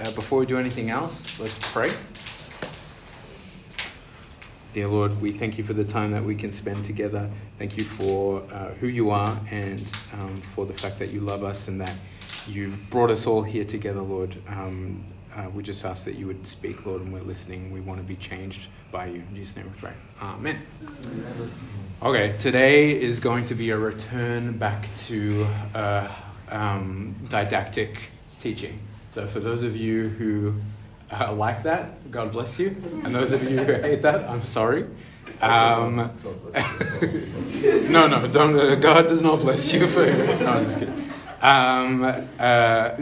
Uh, before we do anything else, let's pray. Dear Lord, we thank you for the time that we can spend together. Thank you for uh, who you are and um, for the fact that you love us and that you've brought us all here together, Lord. Um, uh, we just ask that you would speak, Lord, and we're listening. We want to be changed by you. In Jesus' name we pray. Amen. Okay, today is going to be a return back to uh, um, didactic teaching. So, for those of you who uh, like that, God bless you. And those of you who hate that, I'm sorry. Um, no, no, don't. Uh, God does not bless you for. No, I'm just kidding. Um, uh,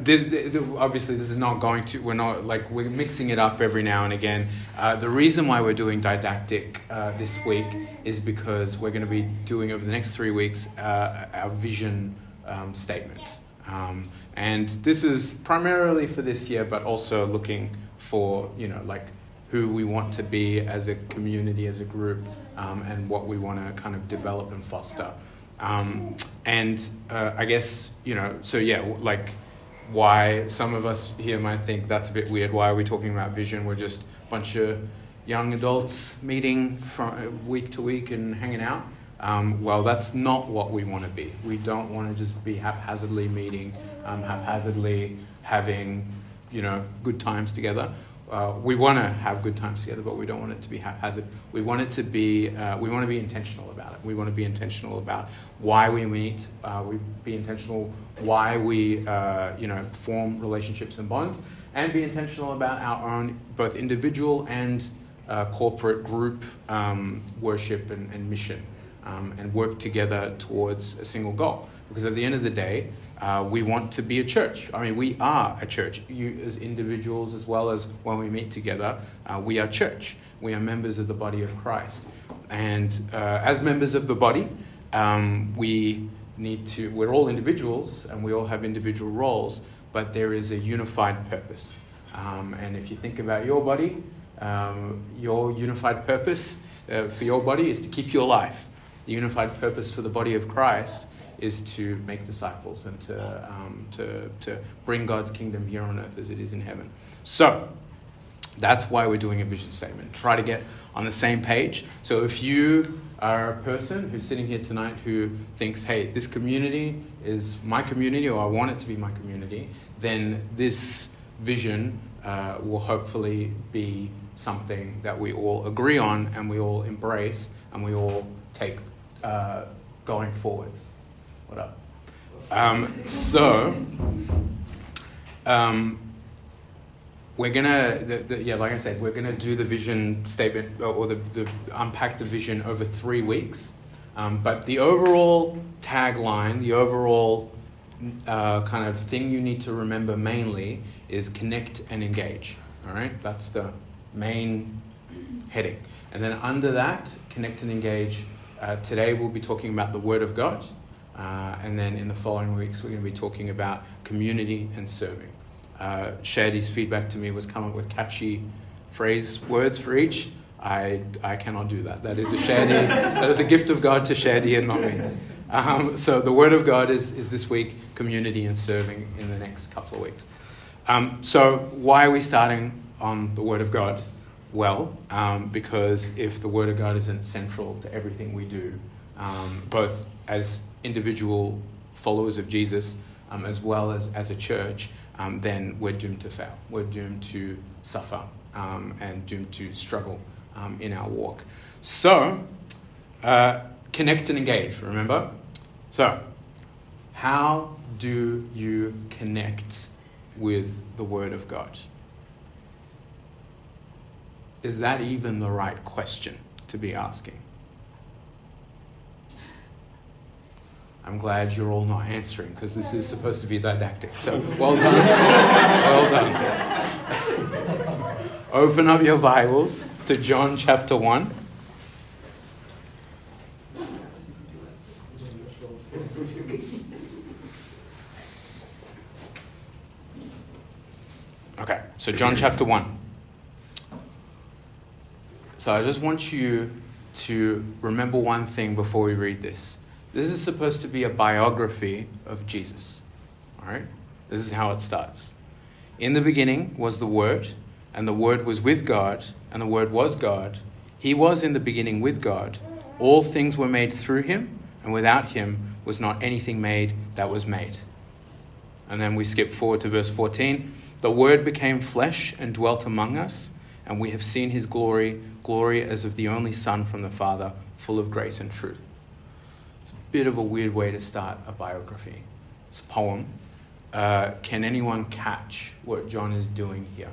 obviously, this is not going to. We're not like we're mixing it up every now and again. Uh, the reason why we're doing didactic uh, this week is because we're going to be doing over the next three weeks uh, our vision um, statement. Um, and this is primarily for this year, but also looking for, you know, like who we want to be as a community, as a group, um, and what we want to kind of develop and foster. Um, and uh, I guess, you know, so yeah, like why some of us here might think that's a bit weird. Why are we talking about vision? We're just a bunch of young adults meeting from week to week and hanging out. Um, well, that's not what we want to be. We don't want to just be haphazardly meeting, um, haphazardly having, you know, good times together. Uh, we want to have good times together, but we don't want it to be haphazard. We want it to be, uh, we want to be intentional about it. We want to be intentional about why we meet. Uh, we be intentional why we, uh, you know, form relationships and bonds, and be intentional about our own both individual and uh, corporate group um, worship and, and mission um, and work together towards a single goal. Because at the end of the day, uh, we want to be a church. I mean, we are a church. You, as individuals, as well as when we meet together, uh, we are church. We are members of the body of Christ. And uh, as members of the body, um, we need to, we're all individuals and we all have individual roles, but there is a unified purpose. Um, and if you think about your body, um, your unified purpose uh, for your body is to keep you alive the unified purpose for the body of Christ is to make disciples and to, um, to, to bring God's kingdom here on earth as it is in heaven. So, that's why we're doing a vision statement. Try to get on the same page. So, if you are a person who's sitting here tonight who thinks, hey, this community is my community or I want it to be my community, then this vision uh, will hopefully be something that we all agree on and we all embrace and we all take uh, going forwards. What up? Um, so, um, we're gonna, the, the, yeah, like I said, we're gonna do the vision statement or the, the unpack the vision over three weeks. Um, but the overall tagline, the overall uh, kind of thing you need to remember mainly is connect and engage. All right, that's the main heading. And then under that, connect and engage, uh, today we'll be talking about the Word of God, uh, and then in the following weeks we're going to be talking about community and serving. Uh, feedback to me was come up with catchy phrase words for each. I, I cannot do that. That is a Shadi, that is a gift of God to Shadi and not me. Um, so the Word of God is, is this week, community and serving in the next couple of weeks. Um, so why are we starting on the Word of God? Well, um, because if the Word of God isn't central to everything we do, um, both as individual followers of Jesus um, as well as as a church, um, then we're doomed to fail. We're doomed to suffer um, and doomed to struggle um, in our walk. So, uh, connect and engage, remember? So, how do you connect with the Word of God? Is that even the right question to be asking? I'm glad you're all not answering because this is supposed to be didactic. So well done. well done. Open up your Bibles to John chapter 1. Okay, so John chapter 1. So I just want you to remember one thing before we read this. This is supposed to be a biography of Jesus. All right? This is how it starts. In the beginning was the Word, and the Word was with God, and the Word was God. He was in the beginning with God. All things were made through him, and without him was not anything made that was made. And then we skip forward to verse 14. The Word became flesh and dwelt among us, and we have seen his glory, glory as of the only Son from the Father, full of grace and truth. It's a bit of a weird way to start a biography. It's a poem. Uh, can anyone catch what John is doing here?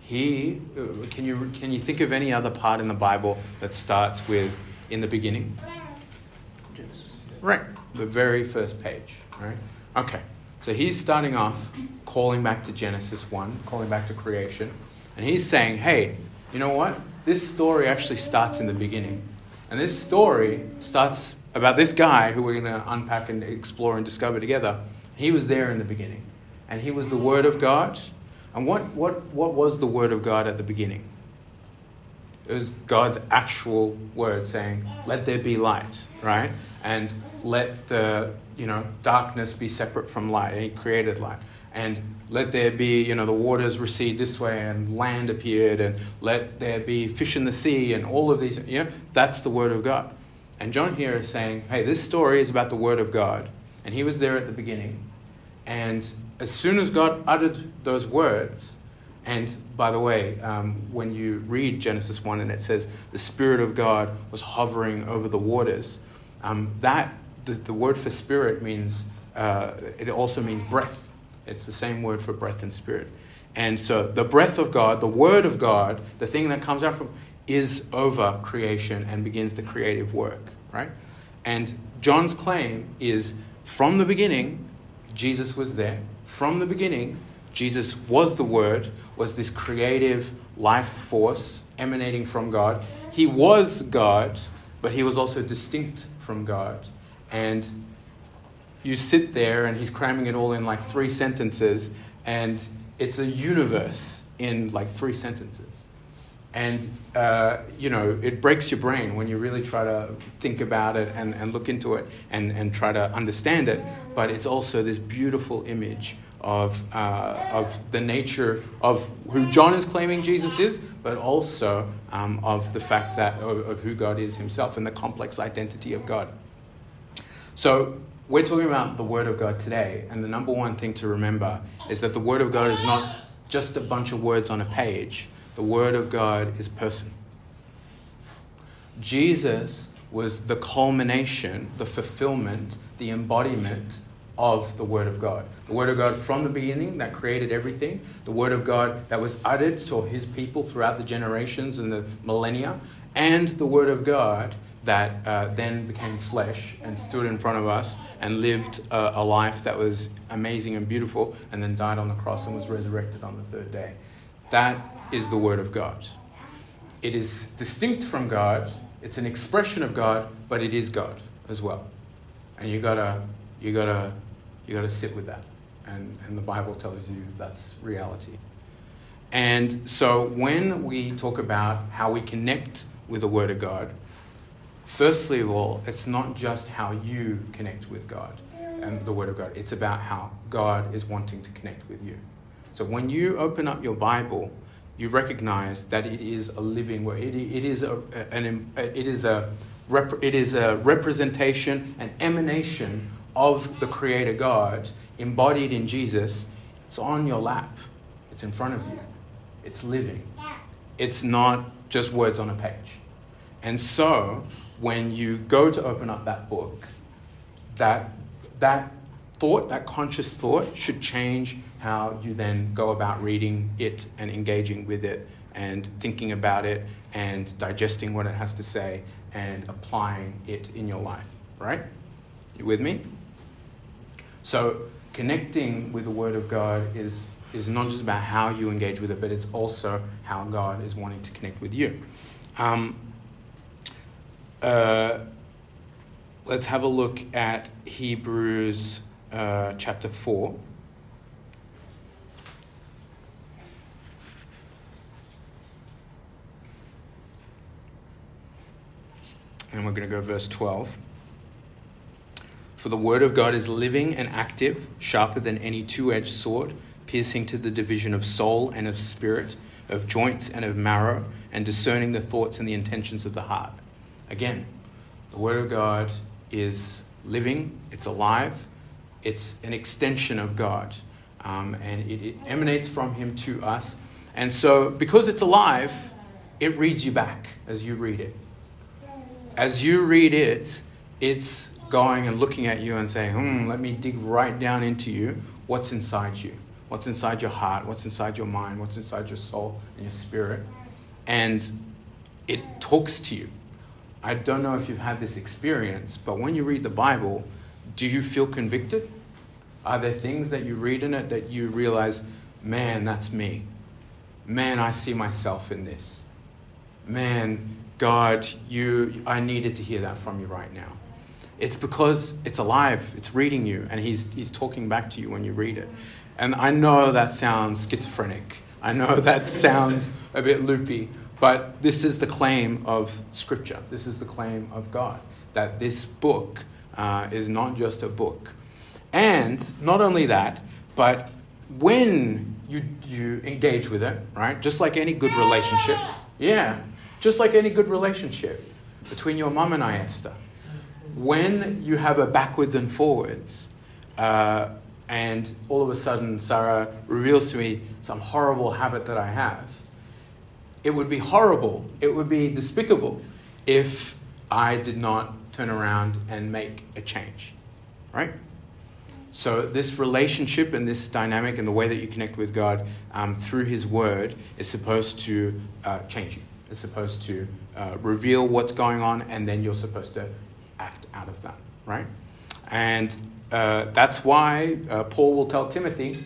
He, uh, can you, can you think of any other part in the Bible that starts with in the beginning? Right, the very first page, right? Okay, so he's starting off calling back to Genesis 1, calling back to creation, and he's saying, hey, you know what? This story actually starts in the beginning. And this story starts about this guy who we're going to unpack and explore and discover together. He was there in the beginning, and he was the Word of God and what, what, what was the Word of God at the beginning? It was God's actual word saying, Let there be light, right? And let the you know darkness be separate from light. And he created light. And let there be, you know, the waters recede this way and land appeared, and let there be fish in the sea, and all of these, you know, that's the word of God. And John here is saying, hey, this story is about the word of God. And he was there at the beginning. And as soon as God uttered those words, and by the way, um, when you read Genesis 1 and it says the Spirit of God was hovering over the waters, um, that, the, the, word for spirit means, uh, it also means breath. It's the same word for breath and spirit. And so the breath of God, the word of God, the thing that comes out from, is over creation and begins the creative work, right? And John's claim is from the beginning, Jesus was there from the beginning, Jesus was the Word, was this creative life force emanating from God. He was God, but he was also distinct from God. And you sit there, and he's cramming it all in like three sentences, and it's a universe in like three sentences. And, uh, you know, it breaks your brain when you really try to think about it and, and look into it and, and try to understand it. But it's also this beautiful image of, uh, of the nature of who John is claiming Jesus is, but also um, of the fact that of, of who God is himself and the complex identity of God. So, we're talking about the Word of God today, and the number one thing to remember is that the Word of God is not just a bunch of words on a page the Word of God is person. Jesus was the culmination, the fulfillment, the embodiment of the Word of God. The Word of God from the beginning that created everything, the Word of God that was uttered to His people throughout the generations and the millennia, and the Word of God that uh, then became flesh and stood in front of us and lived uh, a life that was amazing and beautiful, and then died on the cross and was resurrected on the third day. That is the Word of God. It is distinct from God, it's an expression of God, but it is God as well. And you gotta, you gotta, you gotta sit with that. And, and the Bible tells you that's reality. And so when we talk about how we connect with the Word of God, firstly of all, it's not just how you connect with God and the Word of God, it's about how God is wanting to connect with you. So when you open up your Bible, you recognize that it is a living word. It, it is a, an, it is a it is a representation, an emanation of the Creator God embodied in Jesus. It's on your lap. It's in front of you. It's living. It's not just words on a page. And so, when you go to open up that book, that that thought, that conscious thought, should change how you then go about reading it and engaging with it and thinking about it and digesting what it has to say and applying it in your life, right? You with me? So, connecting with the Word of God is, is not just about how you engage with it, but it's also how God is wanting to connect with you. Um, uh, let's have a look at Hebrews uh, chapter 4. And we're going to go verse 12. For the word of God is living and active, sharper than any two edged sword, piercing to the division of soul and of spirit, of joints and of marrow, and discerning the thoughts and the intentions of the heart. Again, the word of God is living, it's alive, it's an extension of God, um, and it, it emanates from Him to us. And so, because it's alive, it reads you back as you read it. As you read it, it's going and looking at you and saying, hmm, let me dig right down into you. What's inside you? What's inside your heart? What's inside your mind? What's inside your soul and your spirit? And it talks to you. I don't know if you've had this experience, but when you read the Bible, do you feel convicted? Are there things that you read in it that you realize, man, that's me? Man, I see myself in this. Man, God, you I needed to hear that from you right now. It's because it's alive, it's reading you, and he's, he's talking back to you when you read it. And I know that sounds schizophrenic. I know that sounds a bit loopy, but this is the claim of Scripture. This is the claim of God that this book uh, is not just a book. And not only that, but when you, you engage with it, right, just like any good relationship, yeah, just like any good relationship between your mum and I, Esther when you have a backwards and forwards, uh, and all of a sudden Sarah reveals to me some horrible habit that I have, it would be horrible, it would be despicable if I did not turn around and make a change, right? So, this relationship and this dynamic and the way that you connect with God um, through His Word is supposed to uh, change you. It's supposed to uh, reveal what's going on, and then you're supposed to act out of that, right? And uh, that's why uh, Paul will tell Timothy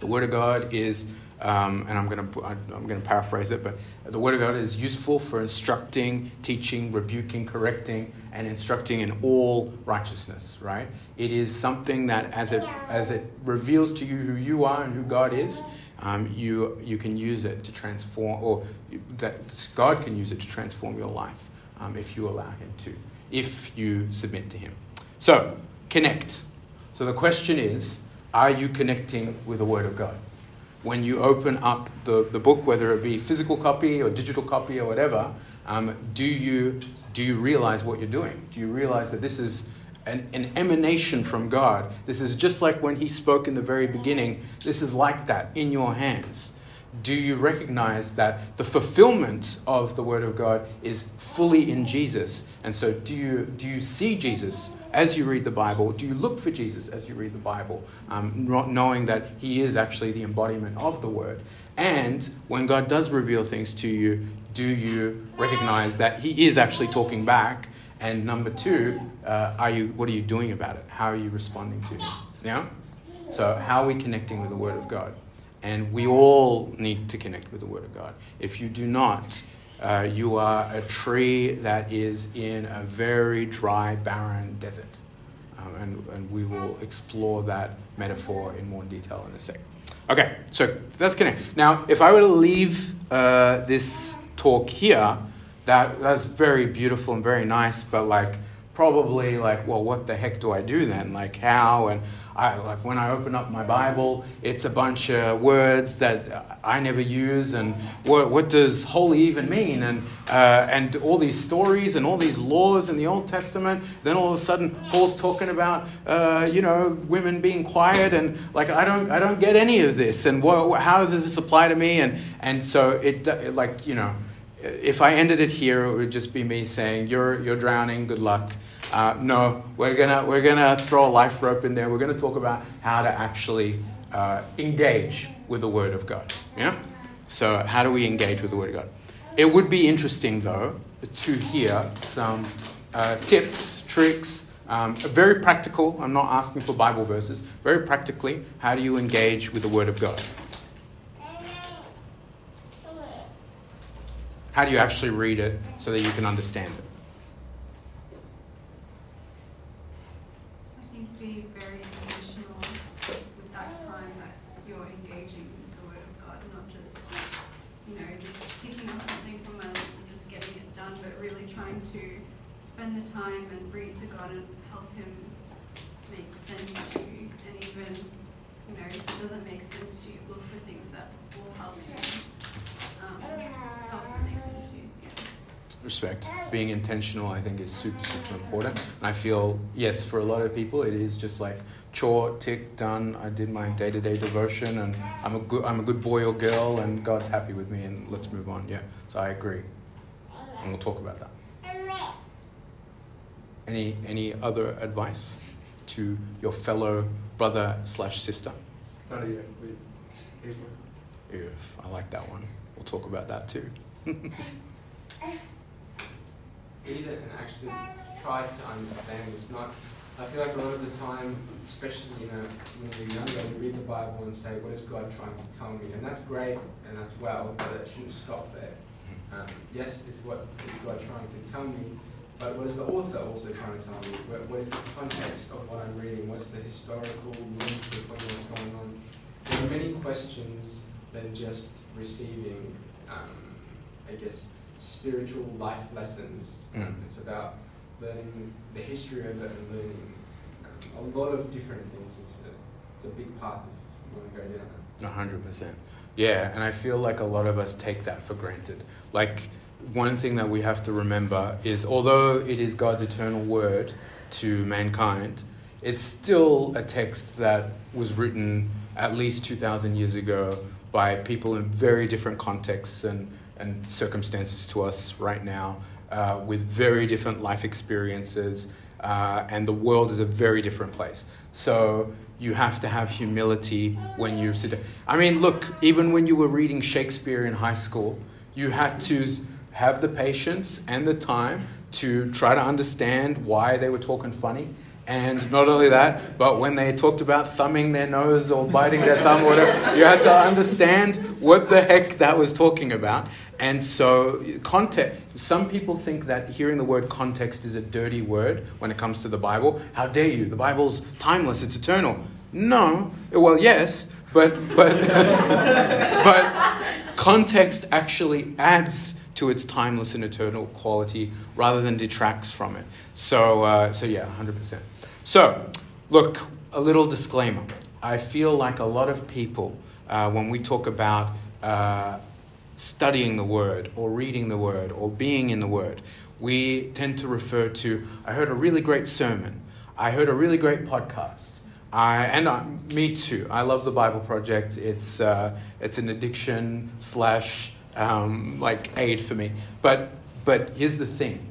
the Word of God is, um, and I'm going to I'm going to paraphrase it, but the Word of God is useful for instructing, teaching, rebuking, correcting, and instructing in all righteousness. Right? It is something that as it as it reveals to you who you are and who God is, um, you you can use it to transform, or that God can use it to transform your life um, if you allow Him to if you submit to Him. So, connect. So the question is are you connecting with the Word of God? When you open up the, the book, whether it be physical copy or digital copy or whatever, um, do, you, do you realize what you're doing? Do you realize that this is an, an emanation from God? This is just like when He spoke in the very beginning. This is like that in your hands do you recognize that the fulfillment of the Word of God is fully in Jesus? And so, do you, do you see Jesus as you read the Bible? Do you look for Jesus as you read the Bible, um, knowing that He is actually the embodiment of the Word? And when God does reveal things to you, do you recognize that He is actually talking back? And number two, uh, are you, what are you doing about it? How are you responding to Him? Yeah? So, how are we connecting with the Word of God? And we all need to connect with the Word of God. If you do not, uh, you are a tree that is in a very dry, barren desert. Um, and, and we will explore that metaphor in more detail in a sec. Okay, so let's connect. Now, if I were to leave uh, this talk here, that, that's very beautiful and very nice, but like, probably like, well, what the heck do I do then? Like, how? And I, like when I open up my Bible, it's a bunch of words that I never use, and what, what does holy even mean? And, uh, and all these stories and all these laws in the Old Testament. Then all of a sudden, Paul's talking about, uh, you know, women being quiet, and like I don't, I don't get any of this. And what, how does this apply to me? And and so it, it like you know, if I ended it here, it would just be me saying, "You're you're drowning. Good luck." Uh, no, we're gonna we're gonna throw a life rope in there. We're gonna talk about how to actually uh, engage with the Word of God. Yeah. So how do we engage with the Word of God? It would be interesting though to hear some uh, tips, tricks, um, very practical. I'm not asking for Bible verses. Very practically, how do you engage with the Word of God? How do you actually read it so that you can understand it? Spend time and bring it to God and help Him make sense to you, and even you know if it doesn't make sense to you, look for things that will help you. Um, help it make sense to you. Yeah. respect. Being intentional, I think, is super, super important. And I feel, yes, for a lot of people, it is just like chore, tick, done. I did my day-to-day devotion, and I'm a good, I'm a good boy or girl, and God's happy with me, and let's move on. Yeah, so I agree, and we'll talk about that. Any, any other advice to your fellow brother slash sister? Study it with people. If I like that one, we'll talk about that too. Read it and actually try to understand. It's not. I feel like a lot of the time, especially you know when we're younger, we read the Bible and say, "What is God trying to tell me?" And that's great and that's well, but it shouldn't stop there. Um, yes, it's what is God trying to tell me, but what is the author also trying to tell me? What, what is the context of what I'm reading? What's the historical link between what's going on? There are many questions than just receiving, um, I guess, spiritual life lessons. Mm. It's about learning the history of it and learning um, a lot of different things. It's a, it's a big path if you want to go down hundred percent. Yeah, and I feel like a lot of us take that for granted. Like one thing that we have to remember is although it is God's eternal word to mankind, it's still a text that was written at least 2,000 years ago by people in very different contexts and, and circumstances to us right now, uh, with very different life experiences, uh, and the world is a very different place. So you have to have humility when you sit down. I mean, look, even when you were reading Shakespeare in high school, you had to have the patience and the time to try to understand why they were talking funny. And not only that, but when they talked about thumbing their nose or biting their thumb or whatever, you had to understand what the heck that was talking about. And so, context, some people think that hearing the word context is a dirty word when it comes to the Bible. How dare you? The Bible's timeless, it's eternal. No, well, yes, but, but, but context actually adds to its timeless and eternal quality rather than detracts from it. So, uh, so yeah, 100%. So, look, a little disclaimer. I feel like a lot of people, uh, when we talk about uh, studying the Word or reading the Word or being in the Word, we tend to refer to, I heard a really great sermon, I heard a really great podcast. I, and I, me too. I love the Bible Project. It's, uh, it's an addiction slash um, like aid for me. But, but here's the thing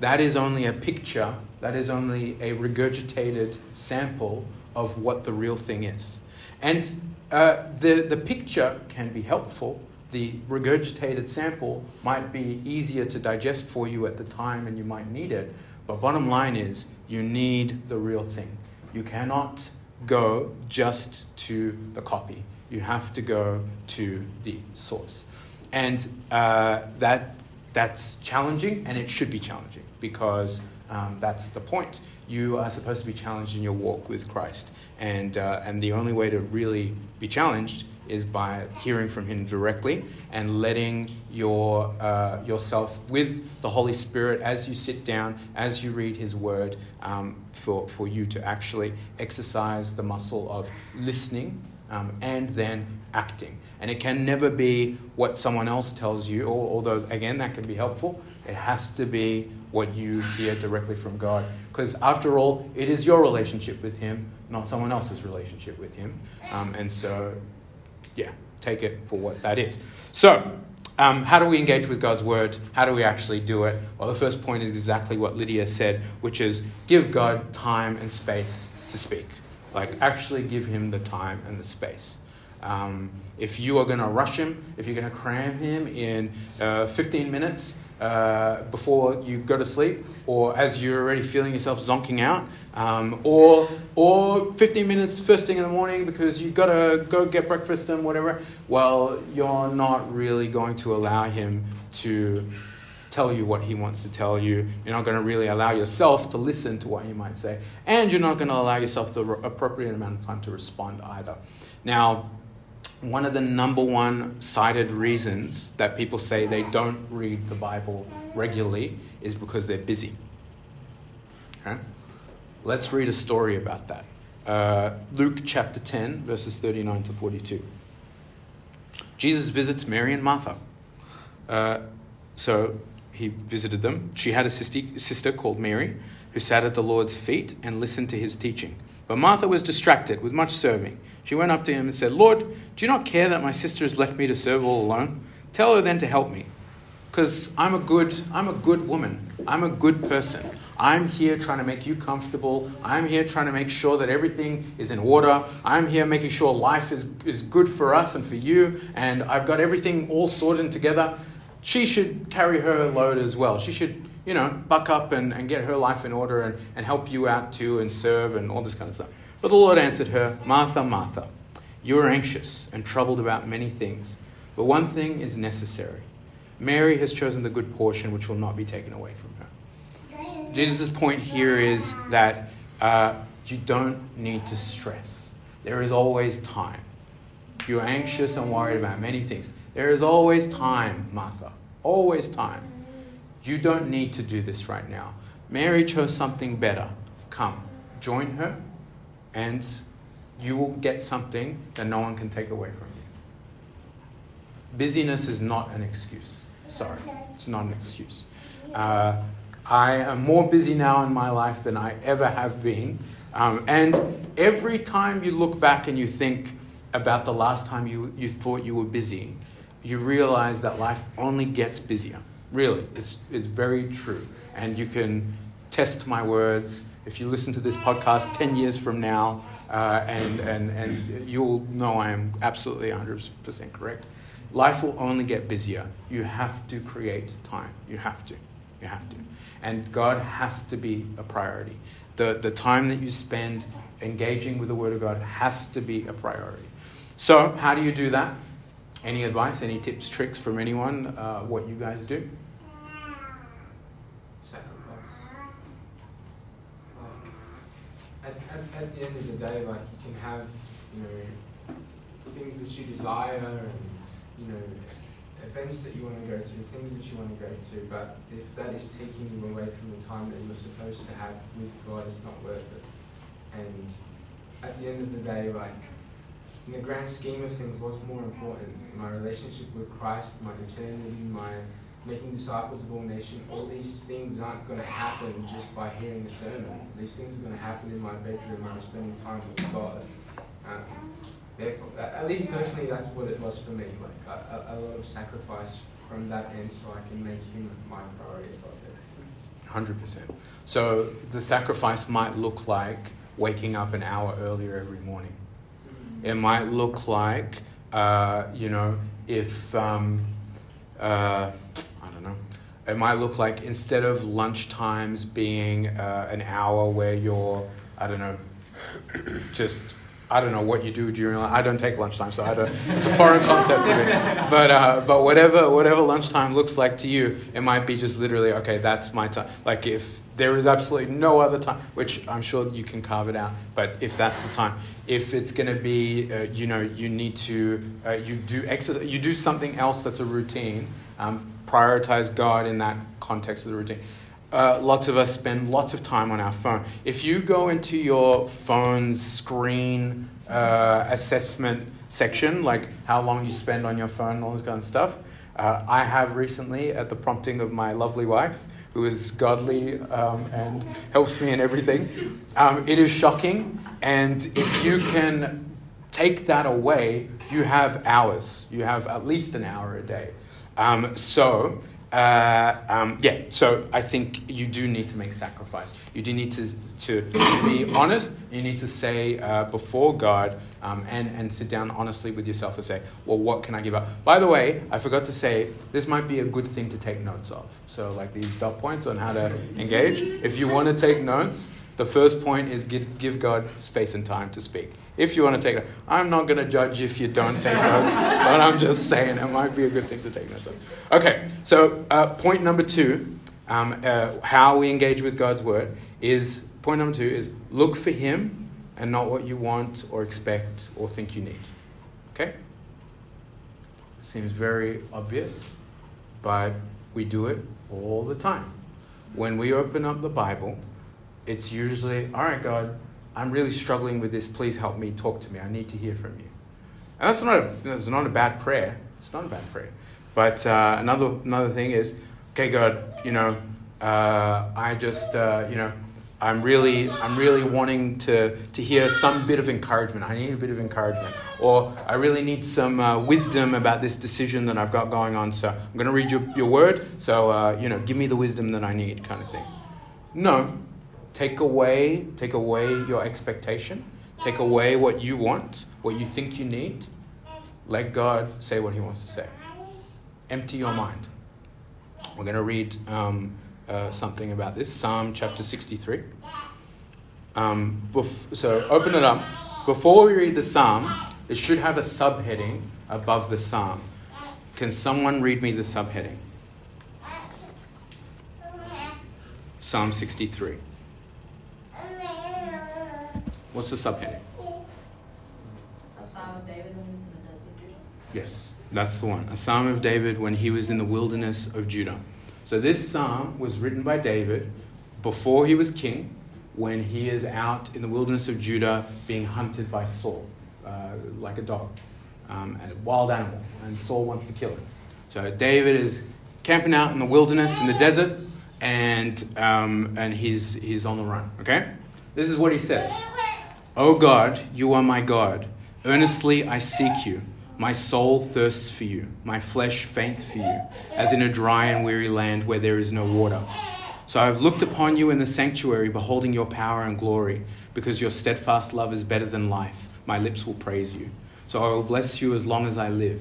that is only a picture, that is only a regurgitated sample of what the real thing is. And uh, the, the picture can be helpful. The regurgitated sample might be easier to digest for you at the time and you might need it. But bottom line is, you need the real thing. You cannot go just to the copy. You have to go to the source. And uh, that, that's challenging, and it should be challenging because um, that's the point. You are supposed to be challenged in your walk with Christ. And, uh, and the only way to really be challenged is by hearing from Him directly and letting your, uh, yourself with the Holy Spirit as you sit down, as you read His Word, um, for, for you to actually exercise the muscle of listening um, and then acting. And it can never be what someone else tells you, or, although, again, that can be helpful. It has to be what you hear directly from God. Because after all, it is your relationship with Him, not someone else's relationship with Him. Um, and so, yeah, take it for what that is. So, um, how do we engage with God's word? How do we actually do it? Well, the first point is exactly what Lydia said, which is give God time and space to speak. Like, actually give him the time and the space. Um, if you are going to rush him, if you're going to cram him in uh, 15 minutes uh, before you go to sleep, or as you're already feeling yourself zonking out, um, or or 15 minutes first thing in the morning because you've got to go get breakfast and whatever, well, you're not really going to allow him to tell you what he wants to tell you. You're not going to really allow yourself to listen to what he might say, and you're not going to allow yourself the appropriate amount of time to respond either. Now, one of the number one cited reasons that people say they don't read the Bible regularly is because they're busy. Okay? Let's read a story about that. uh, Luke chapter 10, verses 39 to 42. Jesus visits Mary and Martha. Uh, so he visited them. She had a sister called Mary who sat at the Lord's feet and listened to his teaching. But Martha was distracted with much serving. She went up to him and said, Lord, do you not care that my sister has left me to serve all alone? Tell her then to help me. Because I'm a good I'm a good woman. I'm a good person. I'm here trying to make you comfortable. I'm here trying to make sure that everything is in order. I'm here making sure life is, is good for us and for you. And I've got everything all sorted and together. She should carry her load as well. She should, you know, buck up and, and get her life in order and, and help you out too and serve and all this kind of stuff. But the Lord answered her, Martha, Martha, you are anxious and troubled about many things. But one thing is necessary. Mary has chosen the good portion which will not be taken away from her. Jesus' point here is that uh, you don't need to stress. There is always time. You're anxious and worried about many things. There is always time, Martha. Always time. You don't need to do this right now. Mary chose something better. Come, join her, and you will get something that no one can take away from you. Busyness is not an excuse. Sorry, it's not an excuse. Uh, I am more busy now in my life than I ever have been. Um, and every time you look back and you think about the last time you, you thought you were busy, you realize that life only gets busier. Really, it's, it's very true. And you can test my words. If you listen to this podcast 10 years from now, uh, and, and, and you'll know I am absolutely 100% correct. Life will only get busier. You have to create time. You have to. You have to. And God has to be a priority. The, the time that you spend engaging with the Word of God has to be a priority. So, how do you do that? Any advice, any tips, tricks from anyone? Uh, what you guys do? Sacrifice. At, at, at the end of the day, like you can have, you know, things that you desire and, you know, events that you want to go to, things that you want to go to, but if that is taking you away from the time that you're supposed to have with God, it's not worth it. And at the end of the day, like, in the grand scheme of things, what's more important? My relationship with Christ, my eternity, my making disciples of all nations, all these things aren't going to happen just by hearing a sermon. These things are going to happen in my bedroom when I'm spending time with God. Um, therefore, at least personally, that's what it was for me. Like a, a, lot of sacrifice from that end, so I can make Him my priority above everything. Hundred percent. So the sacrifice might look like waking up an hour earlier every morning. It might look like, uh, you know, if um, uh, I don't know, it might look like instead of lunch times being uh, an hour where you're, I don't know, just I don't know what you do during. I don't take lunchtime, so I don't. It's a foreign concept to me. But uh, but whatever whatever lunchtime looks like to you, it might be just literally okay. That's my time. Like if there is absolutely no other time, which I'm sure you can carve it out. But if that's the time, if it's going to be, uh, you know, you need to uh, you do exercise, you do something else that's a routine. Um, prioritize God in that context of the routine uh, lots of us spend lots of time on our phone. If you go into your phone's screen uh, assessment section, like how long you spend on your phone all this kind of stuff, uh, I have recently, at the prompting of my lovely wife, who is godly um, and helps me in everything, um, it is shocking. And if you can take that away, you have hours. You have at least an hour a day. Um, so uh, um, yeah, so I think you do need to make sacrifice. You do need to, to, to be honest. You need to say uh, before God um, and, and sit down honestly with yourself and say, well, what can I give up? By the way, I forgot to say, this might be a good thing to take notes of. So, like these dot points on how to engage. If you want to take notes, the first point is give, give God space and time to speak. If you want to take notes, I'm not going to judge if you don't take notes, but I'm just saying it might be a good thing to take notes of. Okay, so uh, point number two, um, uh, how we engage with God's word is point number two is look for Him and not what you want or expect or think you need. Okay? Seems very obvious, but we do it all the time. When we open up the Bible, it's usually, all right, God, I'm really struggling with this. Please help me. Talk to me. I need to hear from you. And that's not a, not a bad prayer. It's not a bad prayer. But uh, another, another thing is, okay, God, you know, uh, I just, uh, you know, I'm really, I'm really wanting to, to hear some bit of encouragement. I need a bit of encouragement. Or I really need some uh, wisdom about this decision that I've got going on. So I'm going to read your, your word. So, uh, you know, give me the wisdom that I need, kind of thing. No. Take away, take away your expectation. Take away what you want, what you think you need. Let God say what He wants to say. Empty your mind. We're going to read. Um, uh, something about this Psalm chapter 63. Um, bef- so open it up. Before we read the Psalm, it should have a subheading above the Psalm. Can someone read me the subheading? Psalm 63. What's the subheading? A psalm of David when he was in the desert of Judah. Yes, that's the one. A psalm of David when he was in the wilderness of Judah. So this psalm was written by David before he was king, when he is out in the wilderness of Judah being hunted by Saul, uh, like a dog, um, a wild animal, and Saul wants to kill him. So David is camping out in the wilderness, in the desert, and, um, and he's, he's on the run. Okay? This is what he says O God, you are my God. Earnestly I seek you. My soul thirsts for you, my flesh faints for you, as in a dry and weary land where there is no water. So I have looked upon you in the sanctuary, beholding your power and glory, because your steadfast love is better than life. My lips will praise you. So I will bless you as long as I live.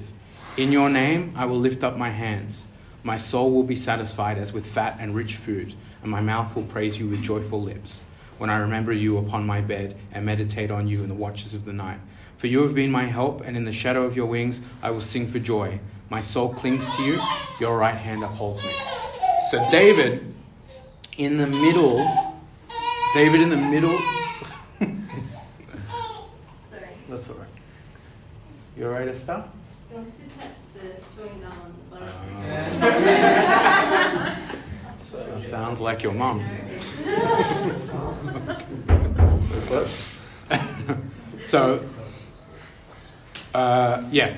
In your name I will lift up my hands. My soul will be satisfied as with fat and rich food, and my mouth will praise you with joyful lips. When I remember you upon my bed and meditate on you in the watches of the night. For you have been my help, and in the shadow of your wings I will sing for joy. My soul clings to you, your right hand upholds me. So, David, in the middle, David in the middle. Sorry. That's all right. You all right, Esther? You want to touch the chewing gum on the bottom? Oh. That sounds like your mom. so, uh, yeah.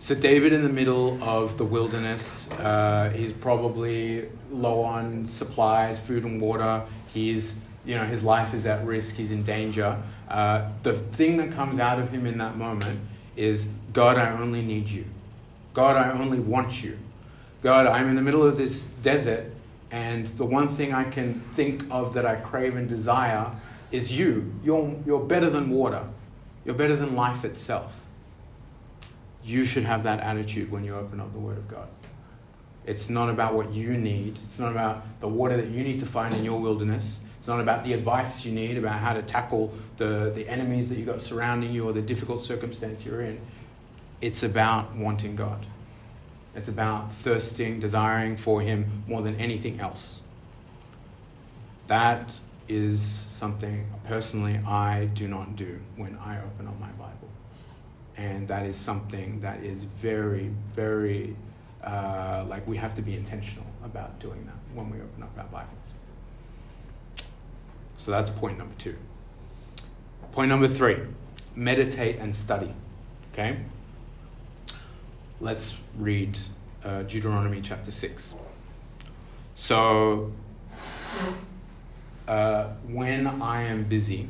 So David in the middle of the wilderness. Uh, he's probably low on supplies, food and water. He's, you know, his life is at risk. He's in danger. Uh, the thing that comes out of him in that moment is, God, I only need you. God, I only want you. God, I'm in the middle of this desert, and the one thing I can think of that I crave and desire is you. You're, you're better than water, you're better than life itself. You should have that attitude when you open up the Word of God. It's not about what you need, it's not about the water that you need to find in your wilderness. It's not about the advice you need about how to tackle the, the enemies that you've got surrounding you or the difficult circumstance you're in. It's about wanting God. It's about thirsting, desiring for Him more than anything else. That is something personally I do not do when I open up my Bible. And that is something that is very, very, uh, like we have to be intentional about doing that when we open up our Bibles. So that's point number two. Point number three meditate and study. Okay? Let's read uh, Deuteronomy chapter 6. So, uh, when I am busy,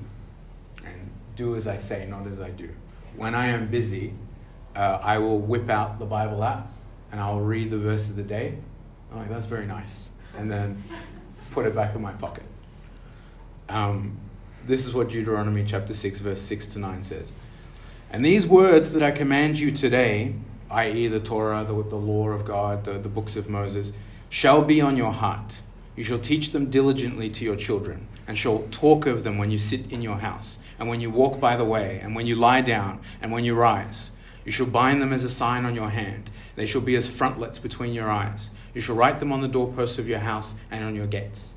and do as I say, not as I do, when I am busy, uh, I will whip out the Bible app and I'll read the verse of the day. I'm like, that's very nice. And then put it back in my pocket. Um, this is what Deuteronomy chapter 6, verse 6 to 9 says. And these words that I command you today, i.e., the Torah, the, the law of God, the, the books of Moses, shall be on your heart. You shall teach them diligently to your children, and shall talk of them when you sit in your house, and when you walk by the way, and when you lie down, and when you rise. You shall bind them as a sign on your hand. They shall be as frontlets between your eyes. You shall write them on the doorposts of your house and on your gates.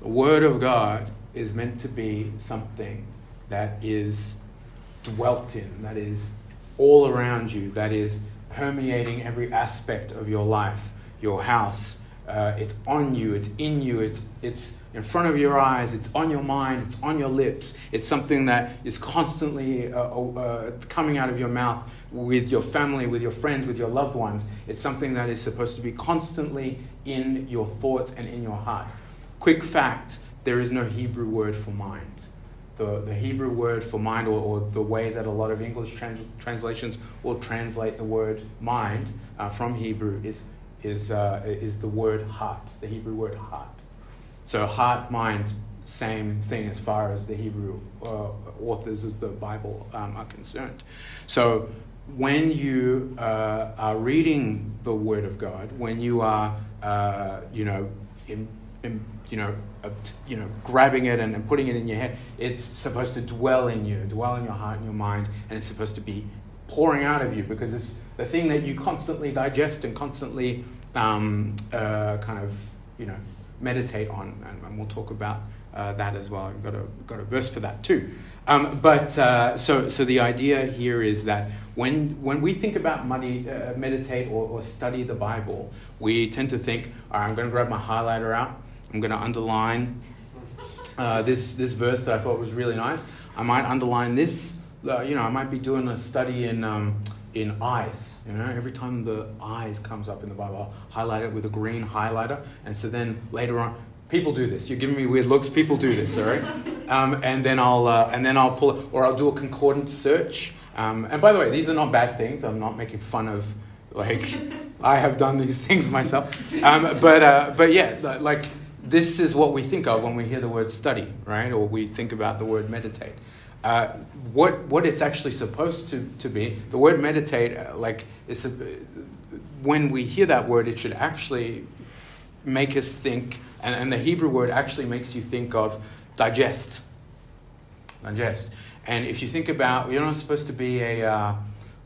The Word of God is meant to be something that is dwelt in, that is all around you, that is permeating every aspect of your life, your house, uh, it's on you, it's in you, it's, it's in front of your eyes, it's on your mind, it's on your lips. It's something that is constantly uh, uh, coming out of your mouth with your family, with your friends, with your loved ones. It's something that is supposed to be constantly in your thoughts and in your heart. Quick fact there is no Hebrew word for mind. The, the Hebrew word for mind, or, or the way that a lot of English trans- translations will translate the word mind uh, from Hebrew, is, is, uh, is the word heart, the Hebrew word heart. So, heart, mind, same thing as far as the Hebrew uh, authors of the Bible um, are concerned. So, when you uh, are reading the Word of God, when you are, uh, you know, in, in, you know, you know, grabbing it and, and putting it in your head, it's supposed to dwell in you, dwell in your heart and your mind, and it's supposed to be pouring out of you because it's the thing that you constantly digest and constantly um, uh, kind of, you know, meditate on, and, and we'll talk about uh, that as well. I've got a, got a verse for that too. Um, but uh, so, so the idea here is that when, when we think about money, uh, meditate or, or study the Bible, we tend to think, all right, I'm going to grab my highlighter out, I'm going to underline uh, this, this verse that I thought was really nice. I might underline this. Uh, you know, I might be doing a study in, um, in eyes. You know, every time the eyes comes up in the Bible, I'll highlight it with a green highlighter. And so then later on, people do this. You're giving me weird looks. People do this, all right? Um, and then I'll uh, and then I'll pull it, or I'll do a concordant search. Um, and by the way, these are not bad things. I'm not making fun of like I have done these things myself. Um, but uh, but yeah, like this is what we think of when we hear the word study, right? Or we think about the word meditate. Uh, what what it's actually supposed to, to be. The word meditate, uh, like, it's a, when we hear that word, it should actually make us think, and, and the Hebrew word actually makes you think of digest. Digest. And if you think about, you're not supposed to be a, uh,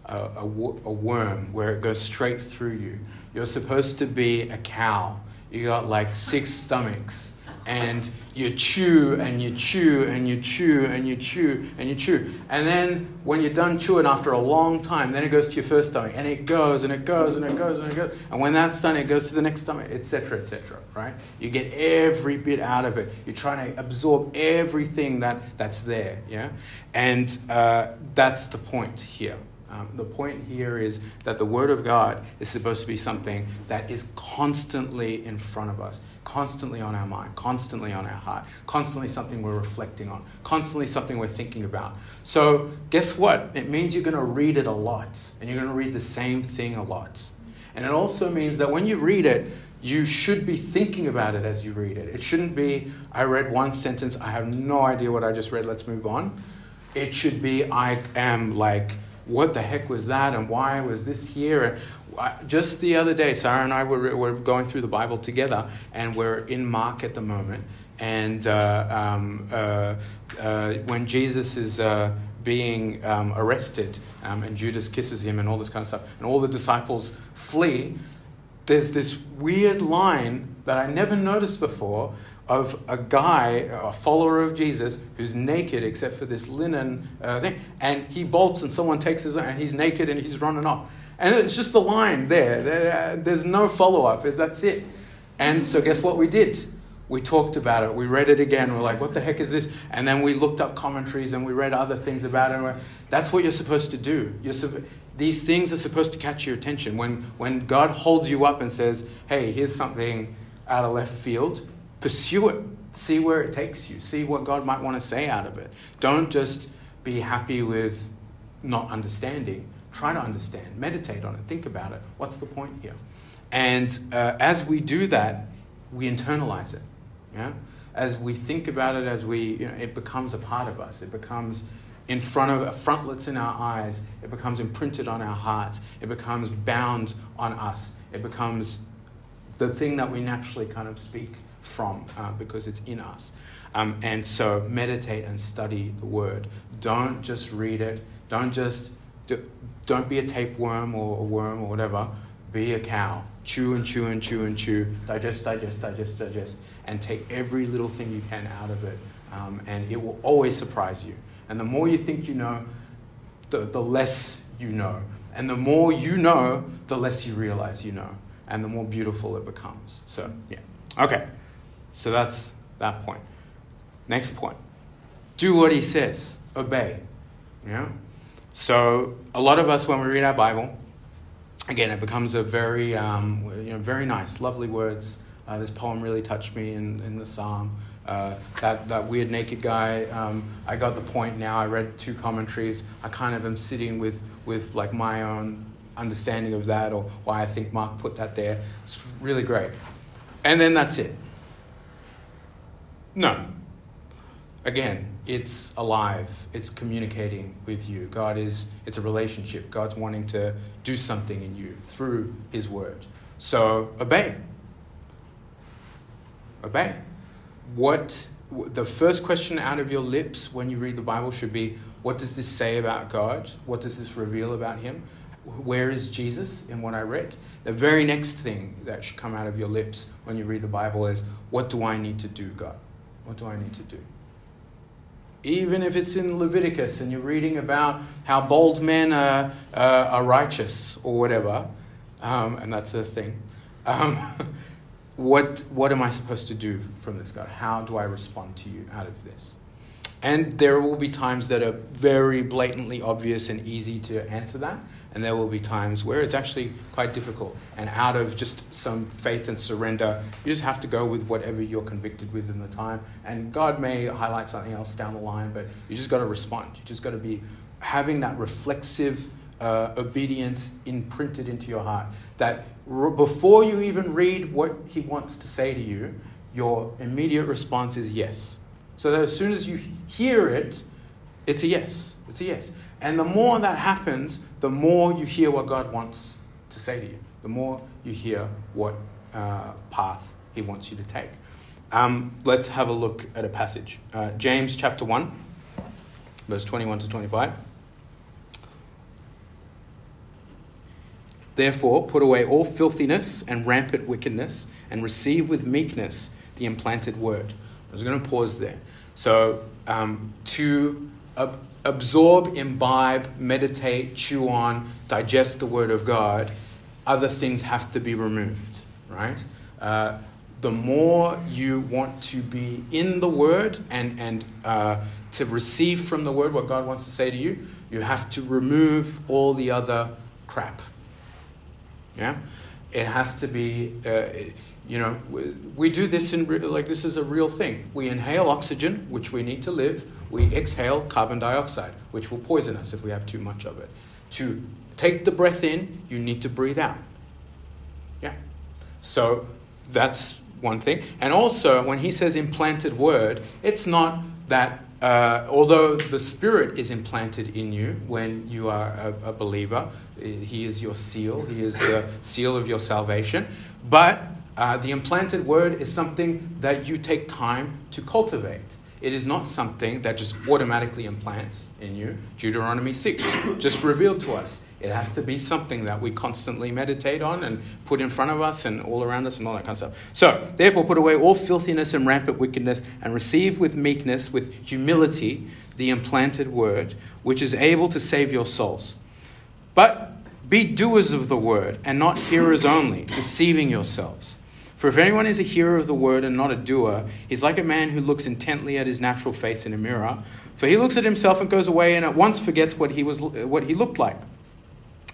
a, a, a worm where it goes straight through you. You're supposed to be a cow. You got like six stomachs and you chew and you chew and you chew and you chew and you chew. And then when you're done chewing after a long time, then it goes to your first stomach and it goes and it goes and it goes and it goes. And when that's done, it goes to the next stomach, etc., etc. right? You get every bit out of it. You're trying to absorb everything that, that's there, yeah? And uh, that's the point here. Um, the point here is that the Word of God is supposed to be something that is constantly in front of us, constantly on our mind, constantly on our heart, constantly something we're reflecting on, constantly something we're thinking about. So, guess what? It means you're going to read it a lot, and you're going to read the same thing a lot. And it also means that when you read it, you should be thinking about it as you read it. It shouldn't be, I read one sentence, I have no idea what I just read, let's move on. It should be, I am like, what the heck was that and why was this here? Just the other day, Sarah and I were, were going through the Bible together, and we're in Mark at the moment. And uh, um, uh, uh, when Jesus is uh, being um, arrested, um, and Judas kisses him, and all this kind of stuff, and all the disciples flee, there's this weird line that I never noticed before of a guy, a follower of Jesus, who's naked except for this linen uh, thing, and he bolts and someone takes his and he's naked and he's running off. And it's just the line there. there there's no follow up. That's it. And so, guess what we did? We talked about it. We read it again. We're like, what the heck is this? And then we looked up commentaries and we read other things about it. That's what you're supposed to do. You're su- these things are supposed to catch your attention. When, when God holds you up and says, hey, here's something out of left field, Pursue it. See where it takes you. See what God might want to say out of it. Don't just be happy with not understanding. Try to understand. Meditate on it. Think about it. What's the point here? And uh, as we do that, we internalize it. Yeah? As we think about it, as we, you know, it becomes a part of us. It becomes in front of frontlets in our eyes. It becomes imprinted on our hearts. It becomes bound on us. It becomes the thing that we naturally kind of speak from uh, because it's in us. Um, and so meditate and study the word. Don't just read it. Don't just do, don't be a tapeworm or a worm or whatever. Be a cow. Chew and chew and chew and chew. Digest, digest, digest, digest, and take every little thing you can out of it. Um, and it will always surprise you. And the more you think you know, the, the less you know. And the more you know, the less you realize you know. and the more beautiful it becomes. So, yeah. Okay. So that's that point. Next point. Do what he says. Obey. Yeah? So, a lot of us, when we read our Bible, again, it becomes a very, um, you know, very nice, lovely words. Uh, this poem really touched me in, in the psalm. Uh, that, that weird naked guy, um, I got the point now. I read two commentaries. I kind of am sitting with, with like my own understanding of that or why I think Mark put that there. It's really great. And then that's it. No. Again, it's alive. It's communicating with you. God is, it's a relationship. God's wanting to do something in you through His word. So obey. Obey. What the first question out of your lips when you read the Bible should be what does this say about God? What does this reveal about Him? Where is Jesus in what I read? The very next thing that should come out of your lips when you read the Bible is what do I need to do, God? What do I need to do? Even if it's in Leviticus and you're reading about how bold men are, uh, are righteous or whatever, um, and that's a thing. Um, what, what am I supposed to do from this, God? How do I respond to you out of this? And there will be times that are very blatantly obvious and easy to answer that. And there will be times where it's actually quite difficult. And out of just some faith and surrender, you just have to go with whatever you're convicted with in the time. And God may highlight something else down the line, but you just got to respond. You just got to be having that reflexive uh, obedience imprinted into your heart. That before you even read what He wants to say to you, your immediate response is yes. So that as soon as you hear it, it's a yes. It's a yes. And the more that happens, the more you hear what God wants to say to you, the more you hear what uh, path He wants you to take. Um, let's have a look at a passage. Uh, James chapter 1, verse 21 to 25. Therefore, put away all filthiness and rampant wickedness, and receive with meekness the implanted word. I was going to pause there. So, um, to ab- absorb, imbibe, meditate, chew on, digest the word of God, other things have to be removed, right? Uh, the more you want to be in the word and, and uh, to receive from the word what God wants to say to you, you have to remove all the other crap. Yeah? It has to be. Uh, you know, we, do this in, like, this is a real thing. We inhale oxygen, which we need to live. We exhale carbon dioxide, which will poison us if we have too much of it. To take the breath in, you need to breathe out. Yeah. So that's one thing. And also, when he says implanted word, it's not that uh, although the Spirit is implanted in you when you are a, a, believer, He is your seal, He is the seal of your salvation. But uh, the implanted word is something that you take time to cultivate. It is not something that just automatically implants in you. Deuteronomy 6 just revealed to us. It has to be something that we constantly meditate on and put in front of us and all around us and all that kind of stuff. So, therefore, put away all filthiness and rampant wickedness and receive with meekness, with humility, the implanted word, which is able to save your souls. But be doers of the word and not hearers only, deceiving yourselves. For if anyone is a hearer of the word and not a doer, he's like a man who looks intently at his natural face in a mirror. For he looks at himself and goes away and at once forgets what he, was, what he looked like.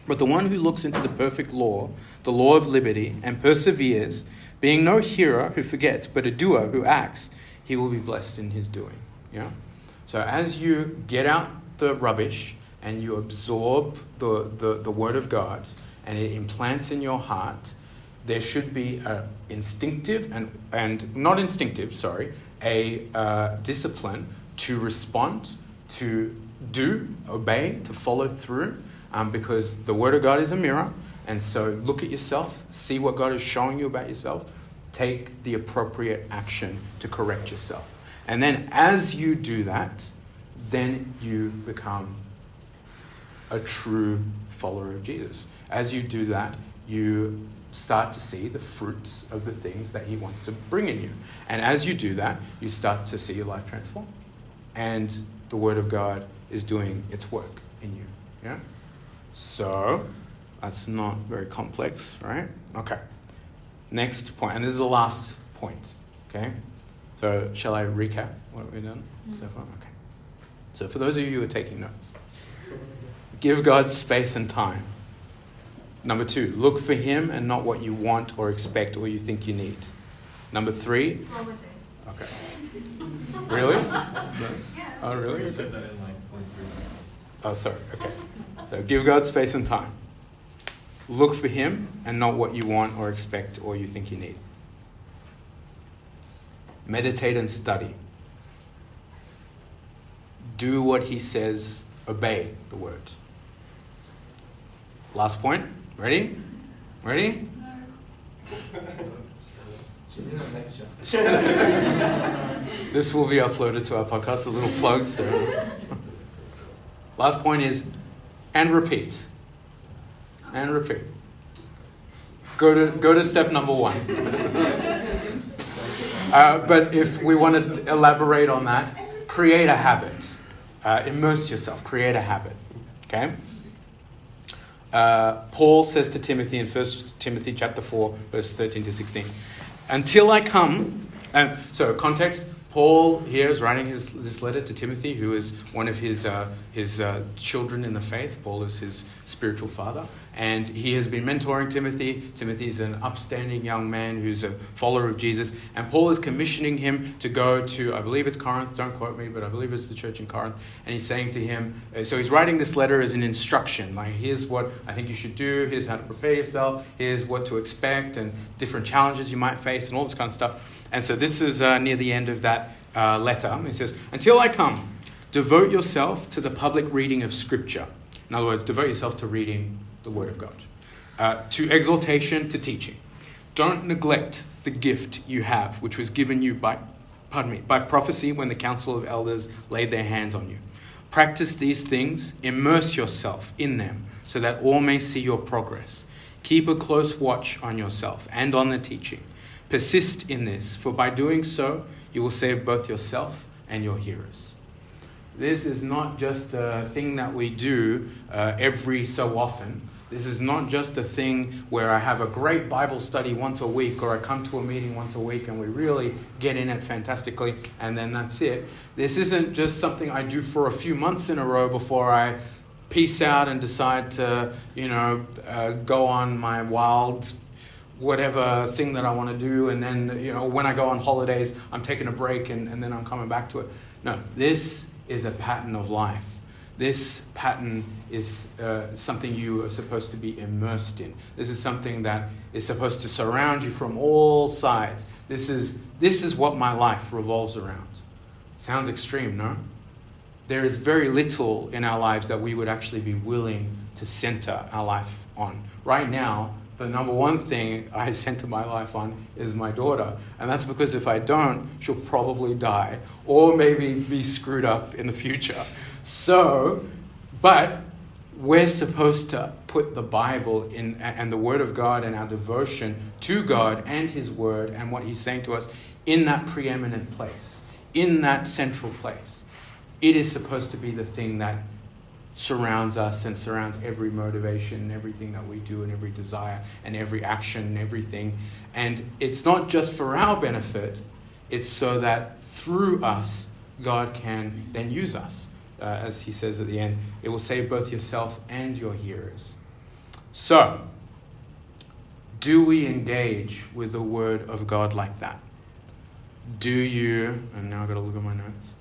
But the one who looks into the perfect law, the law of liberty, and perseveres, being no hearer who forgets, but a doer who acts, he will be blessed in his doing. Yeah? So as you get out the rubbish and you absorb the, the, the word of God and it implants in your heart, there should be an instinctive and, and not instinctive, sorry, a uh, discipline to respond, to do, obey, to follow through, um, because the Word of God is a mirror. And so look at yourself, see what God is showing you about yourself, take the appropriate action to correct yourself. And then as you do that, then you become a true follower of Jesus. As you do that, you start to see the fruits of the things that He wants to bring in you. And as you do that, you start to see your life transform. And the Word of God is doing its work in you. Yeah? So, that's not very complex, right? Okay. Next point, and this is the last point. Okay? So, shall I recap what we've done so mm-hmm. far? Okay. So, for those of you who are taking notes, give God space and time. Number two, look for Him and not what you want or expect or you think you need. Number three, Slow it down. okay. Really? Oh, really? You said that in like 23 minutes. Oh, sorry. Okay. So give God space and time. Look for Him and not what you want or expect or you think you need. Meditate and study. Do what He says, obey the word. Last point. Ready? Ready? She's in a. This will be uploaded to our podcast, a little plug. So. Last point is, and repeat. And repeat. Go to, go to step number one. Uh, but if we want to elaborate on that, create a habit. Uh, immerse yourself, create a habit. Okay? Uh, Paul says to Timothy in 1 Timothy chapter 4, verse 13 to 16, Until I come, um, so context, Paul here is writing his, this letter to Timothy, who is one of his, uh, his uh, children in the faith. Paul is his spiritual father. And he has been mentoring Timothy. Timothy is an upstanding young man who's a follower of Jesus. And Paul is commissioning him to go to, I believe it's Corinth, don't quote me, but I believe it's the church in Corinth. And he's saying to him, uh, so he's writing this letter as an instruction. Like, here's what I think you should do, here's how to prepare yourself, here's what to expect, and different challenges you might face, and all this kind of stuff. And so this is uh, near the end of that uh, letter. He says, Until I come, devote yourself to the public reading of Scripture. In other words, devote yourself to reading the Word of God, uh, to exhortation, to teaching. Don't neglect the gift you have, which was given you by, pardon me, by prophecy when the council of elders laid their hands on you. Practice these things, immerse yourself in them, so that all may see your progress. Keep a close watch on yourself and on the teaching. Persist in this, for by doing so, you will save both yourself and your hearers. This is not just a thing that we do uh, every so often. This is not just a thing where I have a great Bible study once a week or I come to a meeting once a week and we really get in it fantastically and then that's it. This isn't just something I do for a few months in a row before I peace out and decide to, you know, uh, go on my wild whatever thing that I want to do, and then you know when I go on holidays, I'm taking a break and, and then I'm coming back to it. No, this is a pattern of life. This pattern is uh, something you are supposed to be immersed in. This is something that is supposed to surround you from all sides. This is this is what my life revolves around. Sounds extreme, no? There is very little in our lives that we would actually be willing to center our life on. Right now, the number one thing I center my life on is my daughter. And that's because if I don't, she'll probably die or maybe be screwed up in the future. So, but we're supposed to put the Bible in and the Word of God and our devotion to God and His Word and what He's saying to us in that preeminent place, in that central place. It is supposed to be the thing that surrounds us and surrounds every motivation and everything that we do and every desire and every action and everything. And it's not just for our benefit, it's so that through us, God can then use us. Uh, as he says at the end, it will save both yourself and your hearers. So, do we engage with the Word of God like that? Do you, and now I've got to look at my notes,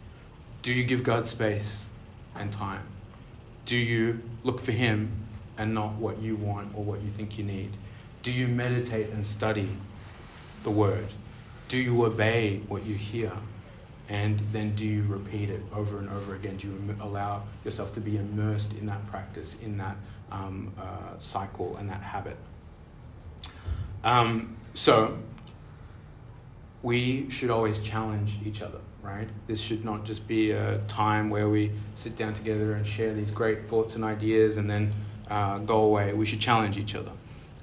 do you give God space and time? Do you look for Him and not what you want or what you think you need? Do you meditate and study the Word? Do you obey what you hear? And then do you repeat it over and over again? Do you allow yourself to be immersed in that practice, in that um, uh, cycle, and that habit? Um, so, we should always challenge each other, right? This should not just be a time where we sit down together and share these great thoughts and ideas and then uh, go away. We should challenge each other.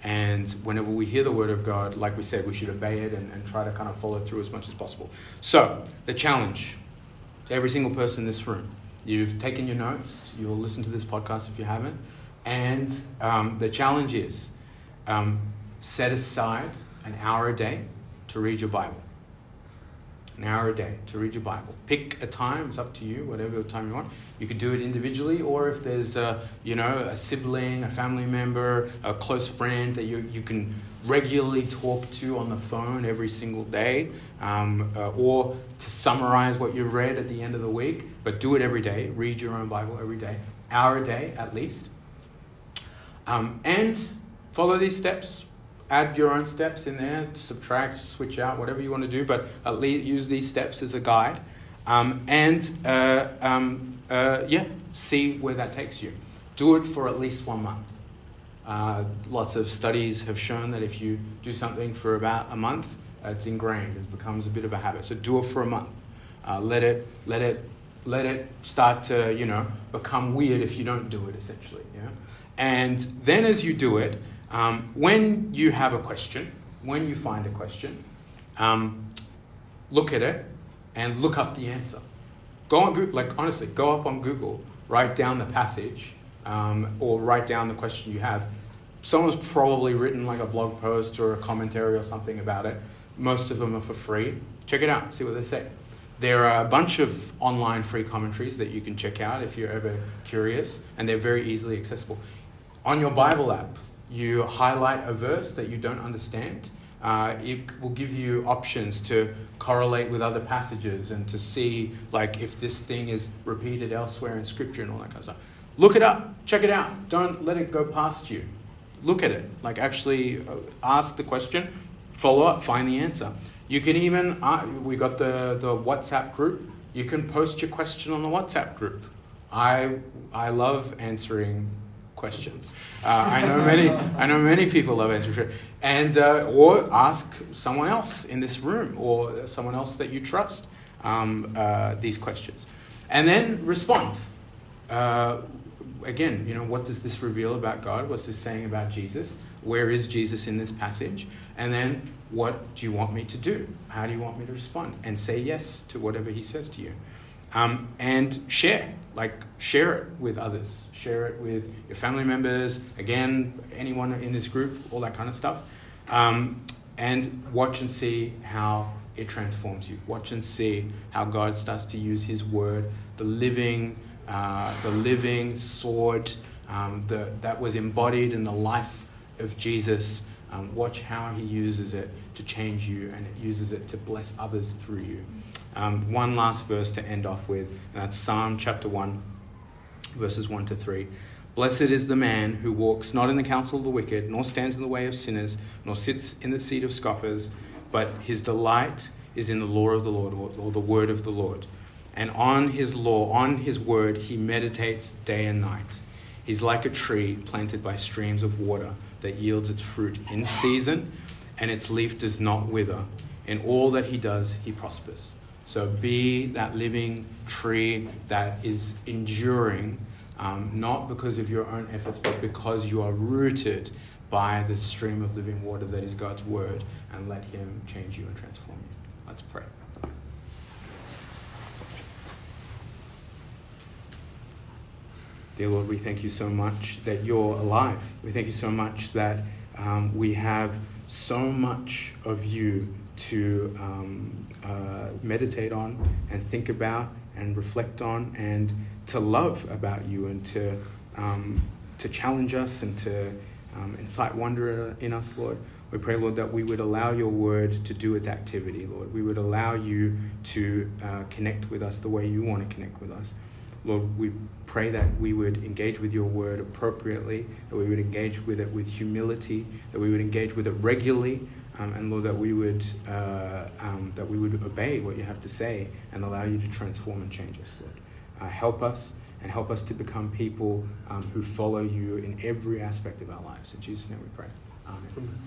And whenever we hear the word of God, like we said, we should obey it and, and try to kind of follow through as much as possible. So, the challenge to every single person in this room you've taken your notes, you'll listen to this podcast if you haven't. And um, the challenge is um, set aside an hour a day to read your Bible. An hour a day to read your Bible. Pick a time, it's up to you, whatever time you want. You could do it individually, or if there's a, you know, a sibling, a family member, a close friend that you, you can regularly talk to on the phone every single day, um, uh, or to summarize what you read at the end of the week, but do it every day. Read your own Bible every day, hour a day at least. Um, and follow these steps. Add your own steps in there, subtract, switch out, whatever you want to do, but at least use these steps as a guide. Um, and uh, um, uh, yeah, see where that takes you. Do it for at least one month. Uh, lots of studies have shown that if you do something for about a month, it's ingrained. It becomes a bit of a habit. So do it for a month. Uh, let it, let it, let it start to you know become weird if you don't do it. Essentially, yeah. And then as you do it, um, when you have a question, when you find a question, um, look at it and look up the answer. Go on Google, like honestly, go up on Google, write down the passage, um, or write down the question you have. Someone's probably written like a blog post or a commentary or something about it. Most of them are for free. Check it out, see what they say. There are a bunch of online free commentaries that you can check out if you're ever curious, and they're very easily accessible. On your Bible app, you highlight a verse that you don't understand. Uh, it will give you options to correlate with other passages and to see like if this thing is repeated elsewhere in scripture and all that kind of stuff. Look it up, check it out. Don't let it go past you. Look at it. Like actually uh, ask the question, follow up, find the answer. You can even uh, we got the the WhatsApp group. You can post your question on the WhatsApp group. I I love answering questions. Uh, I know many. I know many people love answering, and uh, or ask someone else in this room or someone else that you trust um, uh, these questions, and then respond. Uh, again, you know, what does this reveal about God? What's this saying about Jesus? Where is Jesus in this passage? And then, what do you want me to do? How do you want me to respond? And say yes to whatever He says to you. Um, and share, like share it with others, share it with your family members, again, anyone in this group, all that kind of stuff. Um, and watch and see how it transforms you. Watch and see how God starts to use His Word, the living, uh, the living sword um, the, that was embodied in the life of Jesus. Um, watch how He uses it to change you, and it uses it to bless others through you. Um, one last verse to end off with, and that's Psalm chapter 1, verses 1 to 3. Blessed is the man who walks not in the counsel of the wicked, nor stands in the way of sinners, nor sits in the seat of scoffers, but his delight is in the law of the Lord, or, or the word of the Lord. And on his law, on his word, he meditates day and night. He's like a tree planted by streams of water that yields its fruit in season, and its leaf does not wither. In all that he does, he prospers. So be that living tree that is enduring, um, not because of your own efforts, but because you are rooted by the stream of living water that is God's word, and let Him change you and transform you. Let's pray. Dear Lord, we thank you so much that you're alive. We thank you so much that um, we have so much of you to um, uh, meditate on and think about and reflect on and to love about you and to, um, to challenge us and to um, incite wonder in us, Lord. We pray, Lord, that we would allow your word to do its activity, Lord. We would allow you to uh, connect with us the way you want to connect with us. Lord, we pray that we would engage with your word appropriately, that we would engage with it with humility, that we would engage with it regularly, um, and Lord, that we would uh, um, that we would obey what you have to say and allow you to transform and change us, Lord. Uh, help us and help us to become people um, who follow you in every aspect of our lives. In Jesus' name we pray. Amen.